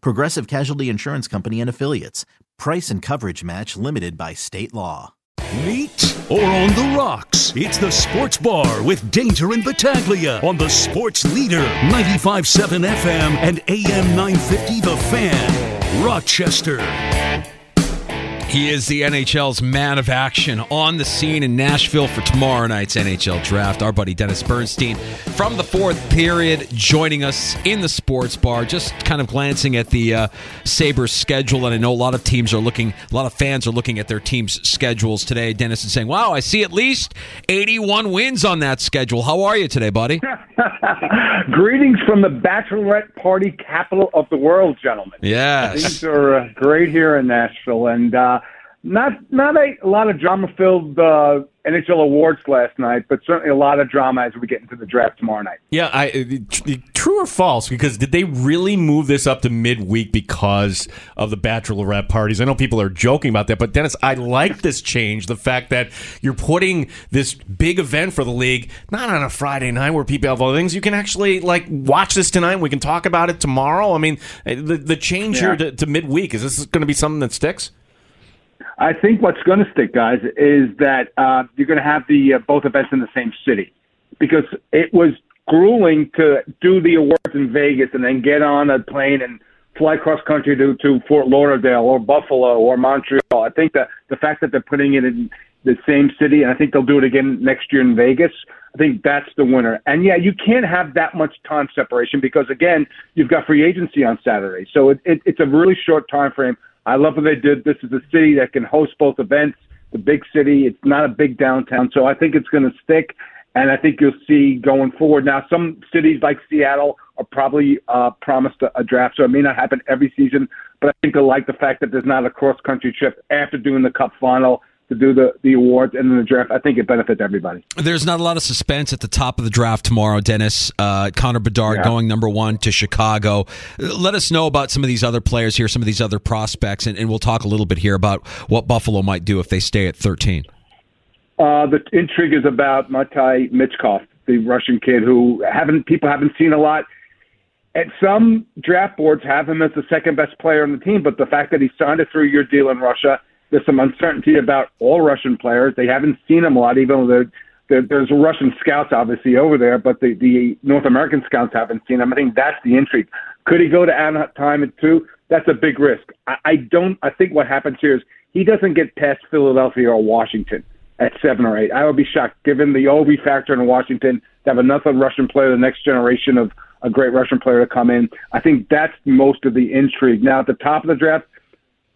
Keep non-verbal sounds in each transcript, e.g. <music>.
Progressive Casualty Insurance Company and Affiliates. Price and coverage match limited by state law. Meet or on the rocks. It's the Sports Bar with Danger and Battaglia on the Sports Leader 95.7 FM and AM 950 The Fan. Rochester. He is the NHL's man of action on the scene in Nashville for tomorrow night's NHL draft. Our buddy Dennis Bernstein from the fourth period joining us in the sports bar, just kind of glancing at the uh, Sabres schedule. And I know a lot of teams are looking, a lot of fans are looking at their team's schedules today. Dennis is saying, wow, I see at least 81 wins on that schedule. How are you today, buddy? <laughs> Greetings from the bachelorette party capital of the world, gentlemen. Yes. Things are uh, great here in Nashville, and uh, not not a, a lot of drama-filled uh, NHL awards last night, but certainly a lot of drama as we get into the draft tomorrow night. Yeah, I, true or false? Because did they really move this up to midweek because of the bachelorette parties? I know people are joking about that, but Dennis, I like this change. The fact that you're putting this big event for the league not on a Friday night where people have other things. You can actually like watch this tonight. We can talk about it tomorrow. I mean, uh, the the change Yeah. here to, to midweek is this going to be something that sticks? I think what's going to stick, guys, is that uh, you're going to have the uh, both events in the same city, because it was grueling to do the awards in Vegas and then get on a plane and fly cross country to to Fort Lauderdale or Buffalo or Montreal. I think that the fact that they're putting it in the same city, and I think they'll do it again next year in Vegas. I think that's the winner. And yeah, you can't have that much time separation because again, you've got free agency on Saturday, so it, it, it's a really short time frame. I love what they did. This is a city that can host both events. The big city. It's not a big downtown, so I think it's going to stick. And I think you'll see going forward. Now, some cities like Seattle are probably uh, promised a, a draft, so it may not happen every season. But I think I like the fact that there's not a cross country trip after doing the Cup final to do the the awards and then the draft. I think it benefits everybody. There's not a lot of suspense at the top of the draft tomorrow, Dennis. Uh, Connor Bedard Yeah. going number one to Chicago. Let us know about some of these other players here, some of these other prospects, and, and we'll talk a little bit here about what Buffalo might do if they stay at 13. Uh, the intrigue is about Matvei Michkov, the Russian kid who haven't people haven't seen a lot. And some draft boards have him as the second best player on the team, but the fact that he signed a three-year deal in Russia, there's some uncertainty about all Russian players. They haven't seen him a lot, even though there, there, there's Russian scouts obviously over there, but the, the North American scouts haven't seen him. I think that's the intrigue. Could he go to Anaheim at two? That's a big risk. I, I don't. I think what happens here is he doesn't get past Philadelphia or Washington at seven or eight. I would be shocked, given the Ovi factor in Washington, to have another Russian player, the next generation of a great Russian player to come in. I think that's most of the intrigue. Now, at the top of the draft,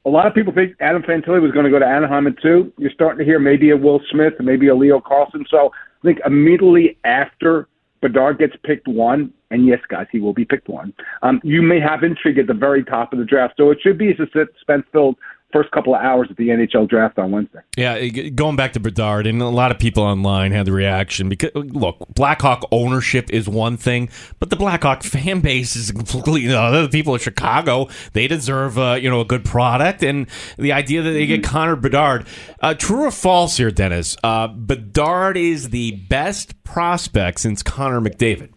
a lot of people think Adam Fantilli was going to go to Anaheim at two. You're starting to hear maybe a Will Smith, maybe a Leo Carlsson. So I think immediately after Bedard gets picked one, and yes, guys, he will be picked one. Um, you may have intrigue at the very top of the draft. So it should be a suspense-filled first couple of hours at the NHL draft on Wednesday. Yeah, going back to Bedard, and a lot of people online had the reaction because look, Blackhawk ownership is one thing, but the Blackhawk fan <laughs> base is completely. You know, the people of Chicago they deserve uh, you know a good product, and the idea that they get Connor Bedard, uh, true or false here, Dennis? Uh, Bedard is the best prospect since Connor McDavid.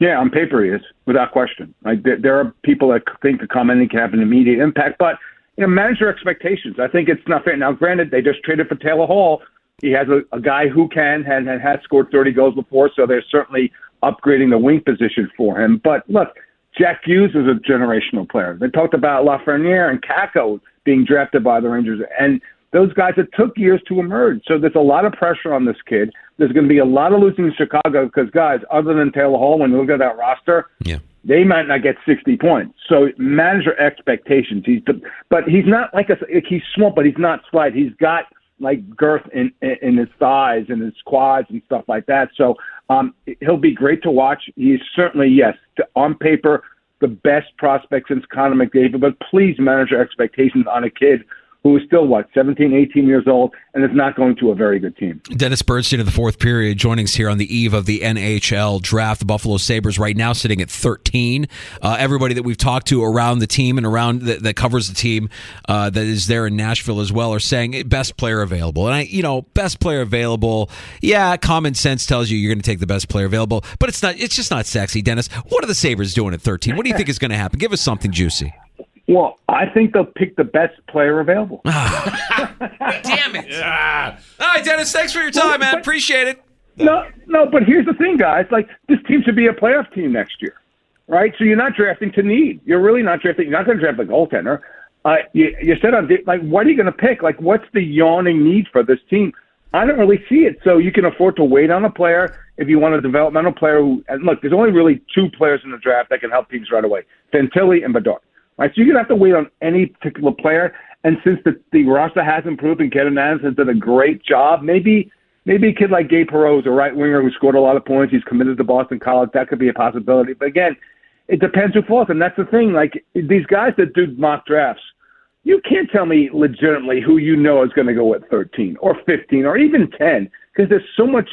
Yeah, on paper he is, without question. Like there, there are people that think the commenting can have an immediate impact, but you know, manage your expectations. I think it's not fair. Now, granted, they just traded for Taylor Hall. He has a, a guy who can and, and has scored 30 goals before, so they're certainly upgrading the wing position for him. But look, Jack Hughes is a generational player. They talked about Lafreniere and Kakko being drafted by the Rangers, and those guys it took years to emerge. So there's a lot of pressure on this kid. There's going to be a lot of losing in Chicago because guys, other than Taylor Hall, when you look at that roster, Yeah. They might not get 60 points. So manage your expectations. He's, the, but he's not like a, he's small, but he's not slight. He's got like girth in, in his thighs and his quads and stuff like that. So um, he'll be great to watch. He's certainly yes, on paper the best prospect since Connor McDavid. But please manage your expectations on a kid who is still what 17, 18 years old and is not going to a very good team. Dennis Bernstein of the fourth period joining us here on the eve of the NHL draft. The Buffalo Sabres right now sitting at 13. Uh, everybody that we've talked to around the team and around that, that covers the team uh, that is there in Nashville as well are saying best player available. And I, you know, best player available. Yeah, common sense tells you you're going to take the best player available, but it's not. It's just not sexy, Dennis. What are the Sabres doing at 13? What do you think is going to happen? Give us something juicy. Well, I think they'll pick the best player available. <laughs> Damn it! All right, Dennis. Thanks for your time, man. Appreciate it. No, no, but here's the thing, guys. Like this team should be a playoff team next year, right? So you're not drafting to need. You're really not drafting. You're not going to draft a goaltender. Uh, you, you said on like, what are you going to pick? Like, what's the yawning need for this team? I don't really see it. So you can afford to wait on a player if you want a developmental player. Who and look, there's only really two players in the draft that can help teams right away: Fantilli and Bedard. Right, so you're gonna have to wait on any particular player. And since the, the roster has improved and Kevyn Adams has done a great job, maybe maybe a kid like Gabe Perreault, a right winger who scored a lot of points, he's committed to Boston College, that could be a possibility. But again, it depends who falls, and that's the thing. Like these guys that do mock drafts, you can't tell me legitimately who you know is going to go at 13 or 15 or even 10 because there's so much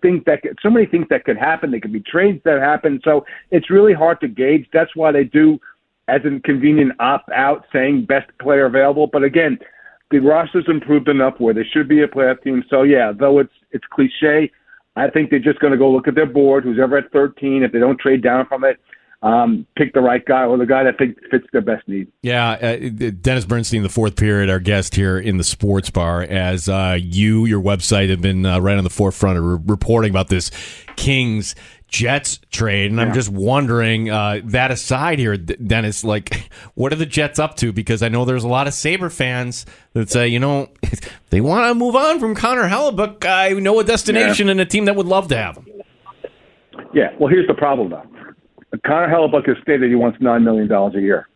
things that could, so many things that could happen. There could be trades that happen, so it's really hard to gauge. That's why they do as a convenient opt out saying best player available. But again, the roster's improved enough where they should be a playoff team. So yeah, though it's it's cliche, I think they're just going to go look at their board, who's ever at 13. If they don't trade down from it, um, pick the right guy or the guy that think fits their best need. Yeah, uh, Dennis Bernstein, the fourth period, our guest here in the sports bar, as uh, you, your website, have been uh, right on the forefront of re- reporting about this Kings Jets trade, and I'm just wondering uh, that aside here, Dennis, like, <laughs> what are the Jets up to? Because I know there's a lot of Saber fans that say, you know, <laughs> they want to move on from Connor Hellebuyck. I know a destination and a team that would love to have him. Yeah, well, here's the problem though. Connor Hellebuyck has stated he wants nine million dollars a year,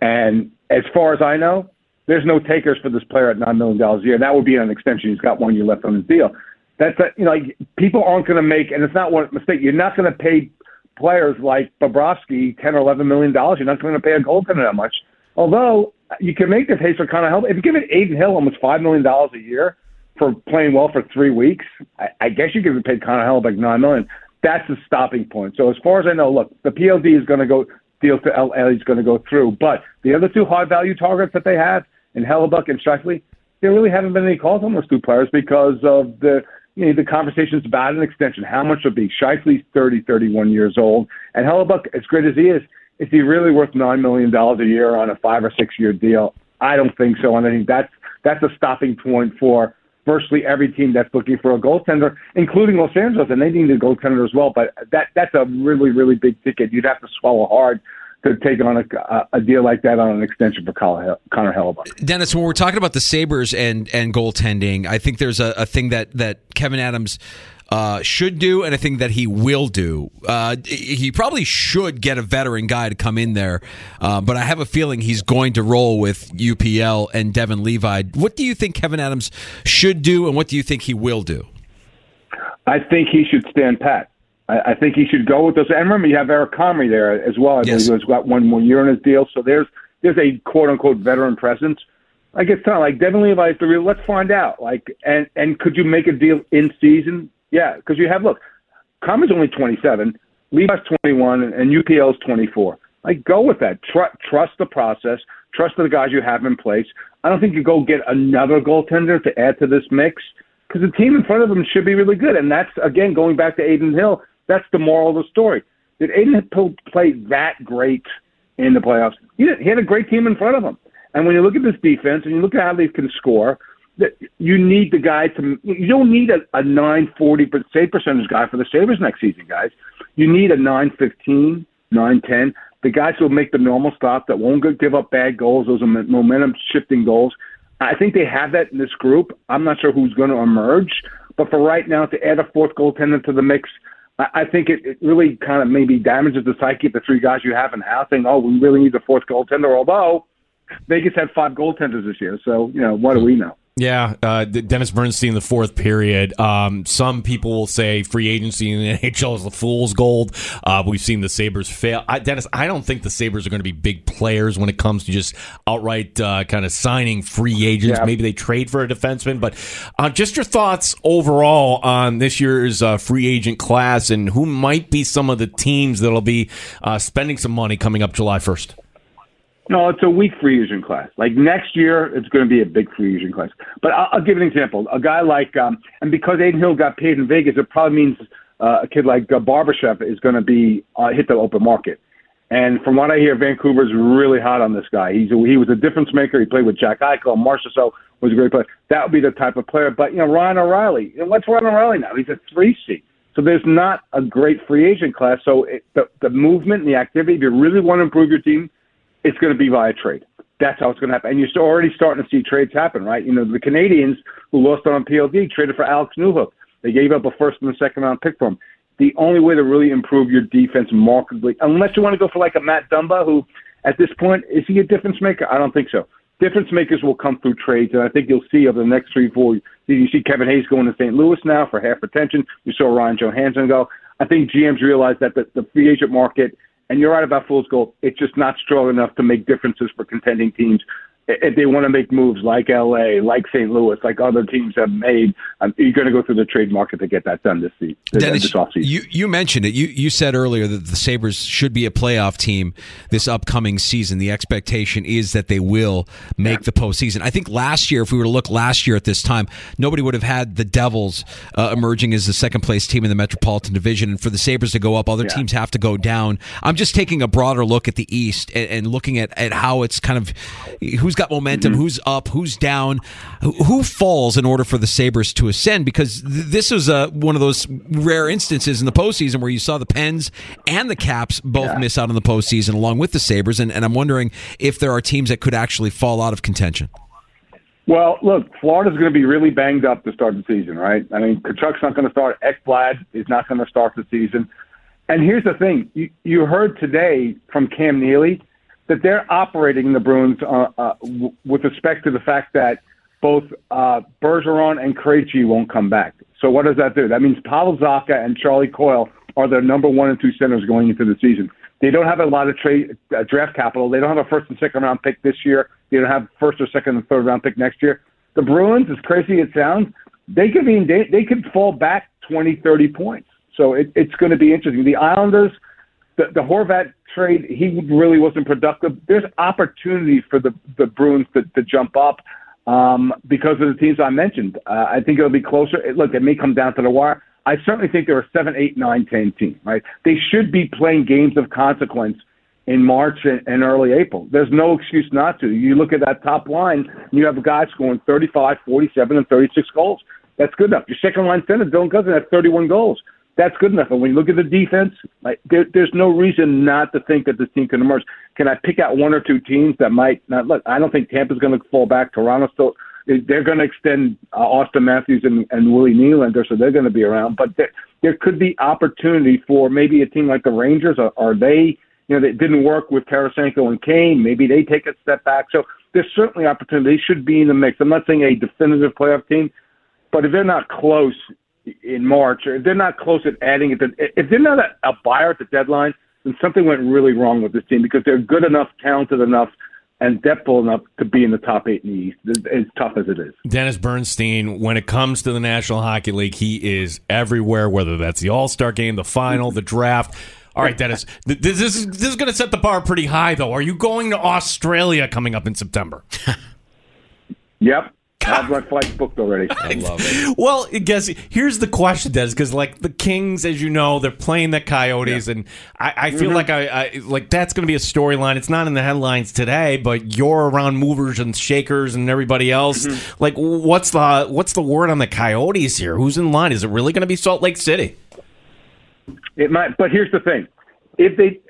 and as far as I know, there's no takers for this player at nine million dollars a year. That would be an extension. He's got one year left on his deal. That's a, you know, like, people aren't going to make, and it's not one mistake. You're not going to pay players like Bobrovsky ten or eleven million dollars. You're not going to pay a goaltender that much. Although you can make the case for Connor Hellebuyck. If you give it Adin Hill almost five million dollars a year for playing well for three weeks, I, I guess you could have paid Connor Hellebuyck nine million. That's the stopping point. So as far as I know, look, the PLD is going to go deal to LA is going to go through, but the other two high value targets that they have in Hellebuyck and Scheifele, there really haven't been any calls on those two players because of the you know, the conversations about an extension. How much will be? Scheifele's 30, 31 years old, and Hellebuyck, as great as he is, is he really worth nine million dollars a year on a five or six year deal? I don't think so, and I think that's that's a stopping point for virtually every team that's looking for a goaltender, including Los Angeles, and they need a goaltender as well. But that that's a really really big ticket. You'd have to swallow hard to take on a, a deal like that on an extension for Connor Hellebuyck. Dennis, when we're talking about the Sabres and and goaltending, I think there's a, a thing that that Kevyn Adams. Uh, should do, and I think that he will do. Uh, he probably should get a veteran guy to come in there, uh, but I have a feeling he's going to roll with UPL and Devon Levi. What do you think Kevyn Adams should do, and what do you think he will do? I think he should stand pat. I, I think he should go with those. And remember, you have Eric Comrie there as well. I Yes. believe he's got one more year in his deal. So there's there's a quote unquote veteran presence. Like it's of like Devon Levi is the real. Let's find out. Like and and could you make a deal in season? Yeah, because you have look, Comrie's only 27, Levi's 21, and, and UPL's 24. Like go with that. Tr- trust the process. Trust the guys you have in place. I don't think you go get another goaltender to add to this mix because the team in front of them should be really good. And that's again going back to Adin Hill. That's the moral of the story. Did Adin Hill play that great in the playoffs? He, did, he had a great team in front of him. And when you look at this defense and you look at how they can score, that you need the guy to. You don't need a, a 940 save percentage guy for the Sabres next season, guys. You need a 915, 910. the guys who will make the normal stop, that won't give up bad goals, those are momentum shifting goals. I think they have that in this group. I'm not sure who's going to emerge, but for right now, to add a fourth goaltender to the mix, I think it, it really kind of maybe damages the psyche of the three guys you have in house, saying, "Oh, we really need a fourth goaltender." Although Vegas had five goaltenders this year, so you know what do we know? Yeah, uh, Dennis Bernstein, the fourth period. Um, some people will say free agency in the <laughs> NHL is the fool's gold. Uh, we've seen the Sabres fail. I, Dennis, I don't think the Sabres are going to be big players when it comes to just outright uh, kind of signing free agents. Yeah. Maybe they trade for a defenseman, but uh, just your thoughts overall on this year's uh, free agent class and who might be some of the teams that'll be uh, spending some money coming up July 1st. No, it's a weak free agent class. Like next year, it's going to be a big free agent class. But I'll, I'll give an example. A guy like, um, and because Adin Hill got paid in Vegas, it probably means uh, a kid like uh, Barbashev is going to be uh, hit the open market. And from what I hear, Vancouver's really hot on this guy. He's a, he was a difference maker. He played with Jack Eichel. Marchessault was a great player. That would be the type of player. But you know, Ryan O'Reilly. And what's Ryan O'Reilly now? He's a three seed. So there's not a great free agent class. So it, the the movement and the activity. If you really want to improve your team, it's going to be via trade. That's how it's going to happen. And you're already starting to see trades happen, right? You know, the Canadiens who lost on PLD traded for Alex Newhook. They gave up a first and a second round pick for him. The only way to really improve your defense markedly, unless you want to go for like a Matt Dumba, who at this point is he a difference maker? I don't think so. Difference makers will come through trades, and I think you'll see over the next three, four. You see Kevin Hayes going to St. Louis now for half attention. You saw Ryan Johansen go. I think GMs realize that the, the free agent market and you're right about Fool's Gold. It's just not strong enough to make differences for contending teams. If they want to make moves like LA, like St. Louis, like other teams have made, um, you're going to go through the trade market to get that done this season. Dennis, this offseason. you, you mentioned it. You you said earlier that the Sabres should be a playoff team this upcoming season. The expectation is that they will make the postseason. I think last year, if we were to look last year at this time, nobody would have had the Devils uh, emerging as the second place team in the Metropolitan Division. And for the Sabres to go up, other teams have to go down. I'm just taking a broader look at the East and, and looking at, at how it's kind of who's got momentum, who's up, who's down, who, falls in order for the Sabres to ascend because th- this was uh, one of those rare instances in the postseason where you saw the Pens and the Caps both miss out on the postseason along with the Sabres. And, and I'm wondering if there are teams that could actually fall out of contention. Well, look, Florida's going to be really banged up to start the season, right? I mean, Tkachuk's not going to start. Ekblad is not going to start the season. And here's the thing: you, you heard today from Cam Neely that they're operating the Bruins uh, uh, w- with respect to the fact that both uh, Bergeron and Krejci won't come back. So what does that do? That means Pavel Zacha and Charlie Coyle are their number one and two centers going into the season. They don't have a lot of trade uh, draft capital. They don't have a first and second round pick this year. They don't have first or second and third round pick next year. The Bruins, as crazy as it sounds, they could be da- they could fall back 20, 30 points. So it, it's going to be interesting. The Islanders, the, the Horvat trade, he really wasn't productive. There's opportunity for the, the Bruins to, to jump up um, because of the teams I mentioned. Uh, I think it'll be closer. It- Look, it may come down to the wire. I certainly think they're a seven, eight, nine, ten team. Right? They should be playing games of consequence in March and, and early April. There's no excuse not to. You look at that top line, and you have a guy scoring 35, 47, and 36 goals. That's good enough. Your second line center, Dylan Cozens, had 31 goals. That's good enough. And when you look at the defense, like there, there's no reason not to think that this team can emerge. Can I pick out one or two teams that might not? Look, I don't think Tampa's going to fall back. Toronto still. They're going to extend uh, Auston Matthews and, and Willie Nylander, so they're going to be around. But there, there could be opportunity for maybe a team like the Rangers. Are, are they? You know, they didn't work with Tarasenko and Kane. Maybe they take a step back. So there's certainly opportunity. They should be in the mix. I'm not saying a definitive playoff team, but if they're not close in March, or if they're not close at adding it, if they're not a, a buyer at the deadline, then something went really wrong with this team because they're good enough, talented enough, and depthful enough to be in the top eight in the East. As tough as it is. Dennis Bernstein, when it comes to the National Hockey League, he is everywhere, whether that's the All Star game, the final, the draft. All right, Dennis, <laughs> this is this is going to set the bar pretty high, though. Are you going to Australia coming up in September? <laughs> Yep. I have my flights booked already. I love it. Well, I guess here's the question, Des, because like the Kings, as you know, they're playing the Coyotes, and I, I feel mm-hmm. like I, I like that's going to be a storyline. It's not in the headlines today, but you're around movers and shakers and everybody else. Mm-hmm. Like, what's the what's the word on the Coyotes here? Who's in line? Is it really going to be Salt Lake City? It might, but here's the thing: if they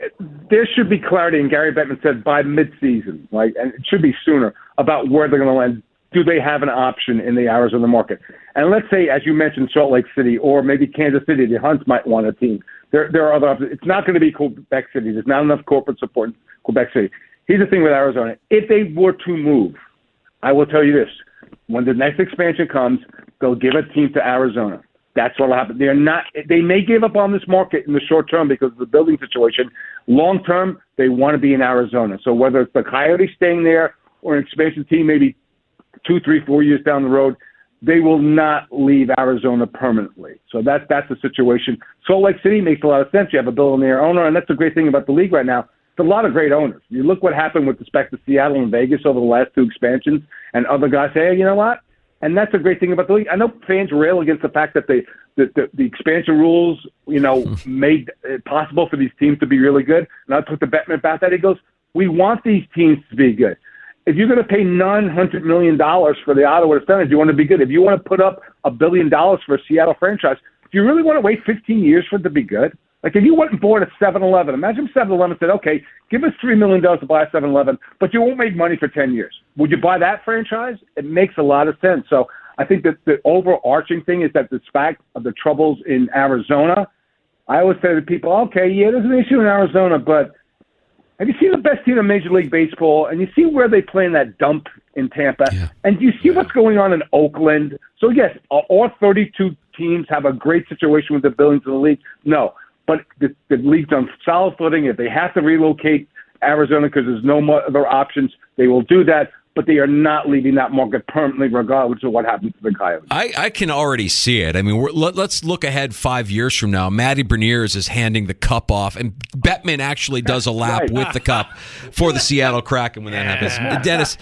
there should be clarity, and Gary Bettman said by midseason, like, and it should be sooner about where they're going to land. Do they have an option in the Arizona market? And let's say, as you mentioned, Salt Lake City or maybe Kansas City, the Hunts might want a team. There, there are other options. It's not going to be Quebec City. There's not enough corporate support in Quebec City. Here's the thing with Arizona: if they were to move, I will tell you this: when the next expansion comes, they'll give a team to Arizona. That's what'll happen. They're not. They may give up on this market in the short term because of the building situation. Long term, they want to be in Arizona. So whether it's the Coyotes staying there or an expansion team, maybe two, three, four years down the road, they will not leave Arizona permanently. So that's that's the situation. Salt Lake City makes a lot of sense. You have a billionaire owner, and that's the great thing about the league right now. There's a lot of great owners. You look what happened with respect to Seattle and Vegas over the last two expansions, and other guys say, hey, you know what? And that's a great thing about the league. I know fans rail against the fact that they the, the, the expansion rules, you know, <laughs> made it possible for these teams to be really good. And I talked to Bettman about that. He goes, "We want these teams to be good. If you're going to pay nine hundred million dollars for the Ottawa Senators, you want to be good. If you want to put up a billion dollars for a Seattle franchise, do you really want to wait 15 years for it to be good? Like if you went and bought a 7-Eleven, imagine 7-Eleven said, "Okay, give us three million dollars to buy a 7-Eleven, but you won't make money for 10 years." Would you buy that franchise? It makes a lot of sense. So I think that the overarching thing is that the fact of the troubles in Arizona. I always say to people, "Okay, yeah, there's an issue in Arizona, but." Have you seen the best team in Major League Baseball? And you see where they play in that dump in Tampa, Yeah. and you see what's going on in Oakland. So yes, all 32 teams have a great situation with the buildings of the league. No, but the, the league's on solid footing. If they have to relocate Arizona because there's no other options, they will do that. But they are not leaving that market permanently, regardless of what happens to the Coyotes. I, I can already see it. I mean, we're, let, us look ahead five years from now. Matty Beniers is handing the cup off, and Bettman actually does a lap Right. with the cup for the Seattle Kraken when that happens. Dennis,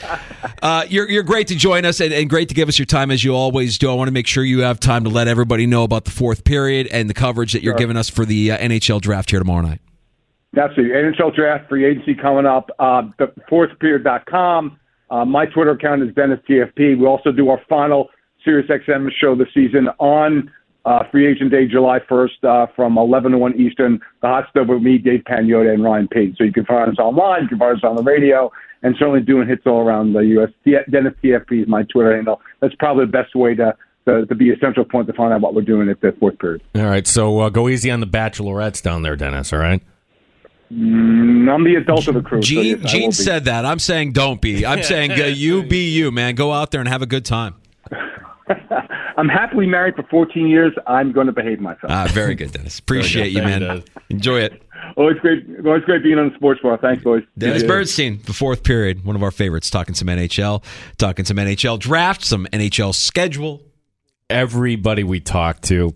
uh, you're, you're great to join us and, and great to give us your time as you always do. I want to make sure you have time to let everybody know about the fourth period and the coverage that you're giving us for the uh, NHL draft here tomorrow night. That's the NHL draft free agency coming up. Uh, the fourthperiod.com. Uh, my Twitter account is Dennis TFP. We also do our final SiriusXM show this season on uh, free agent day, July 1st, uh, from 11 to 1 Eastern. The hot stove with me, Dave Pagnotta, and Ryan Payton. So you can find us online, you can find us on the radio, and certainly doing hits all around the U.S. Dennis TFP is my Twitter handle. That's probably the best way to, to, to be a central point to find out what we're doing at the fourth period. All right, so uh, go easy on the bachelorettes down there, Dennis. All right. Mm, I'm the adult of the crew. so Gene, yes, Gene said that. I'm saying don't be. I'm <laughs> saying uh, you be you, man. Go out there and have a good time. <laughs> I'm happily married for 14 years. I'm going to behave myself. Ah, very good, Dennis. <laughs> Appreciate you, you, man. Dennis. Enjoy it. Always great. Always great being on the sports bar. Thanks, boys. Dennis Yeah. Bernstein, the fourth period, one of our favorites, talking some NHL, talking some NHL draft, some NHL schedule. Everybody we talk to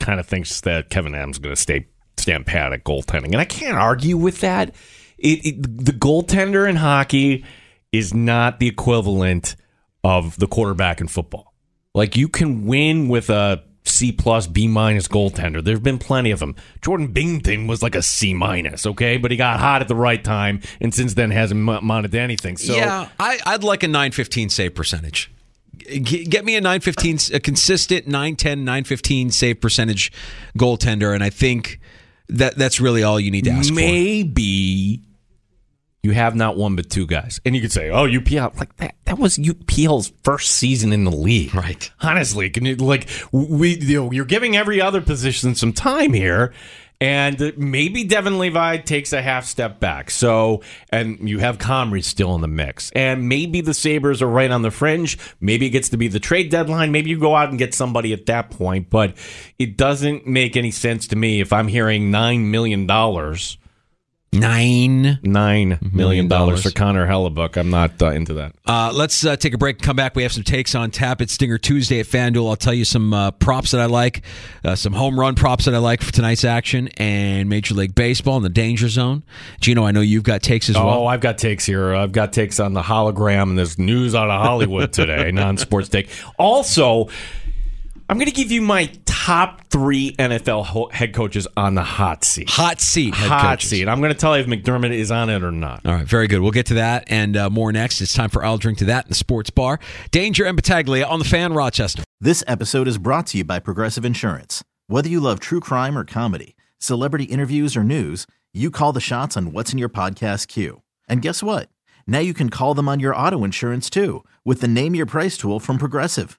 kind of thinks that Kevyn Adams is going to stay at goaltending, and I can't argue with that. It, it, the goaltender in hockey is not the equivalent of the quarterback in football. Like you can win with a C plus B minus goaltender. There have been plenty of them. Jordan Binnington was like a C minus, okay, but he got hot at the right time, and since then hasn't mo- mounted to anything. So yeah, I, I'd like a 915 save percentage. G- Get me a 915, a consistent 910, 915 save percentage goaltender, and I think that that's really all you need to ask for. maybe you have not one but two guys, and you could say, "Oh, UPL like that." That was UPL's first season in the league, Right. Honestly, can you, like we, you know, you're giving every other position some time here. And maybe Devon Levi takes a half step back. So, and you have Comrie still in the mix. And maybe the Sabres are right on the fringe. Maybe it gets to be the trade deadline. Maybe you go out and get somebody at that point. But it doesn't make any sense to me if I'm hearing $9 million Nine. nine million dollars for. Connor Hellebuyck. I'm not uh, into that. Uh, let's uh, take a break and come back. We have some takes on Tap It Stinger Tuesday at FanDuel. I'll tell you some uh, props that I like, uh, some home run props that I like for tonight's action, and Major League Baseball and the Danger Zone. Gino, I know you've got takes as Oh, well. Oh, I've got takes here. I've got takes on the hologram and there's news out of Hollywood today, <laughs> non-sports take. Also, I'm going to give you my top three NFL ho- head coaches on the hot seat. Hot seat, head hot coaches. seat. I'm going to tell you if McDermott is on it or not. All right, very good. We'll get to that and uh, more next. It's time for I'll Drink to That in the Sports Bar. Danger and Battaglia on the fan, Rochester. This episode is brought to you by Progressive Insurance. Whether you love true crime or comedy, celebrity interviews or news, you call the shots on what's in your podcast queue. And guess what? Now you can call them on your auto insurance too with the Name Your Price tool from Progressive.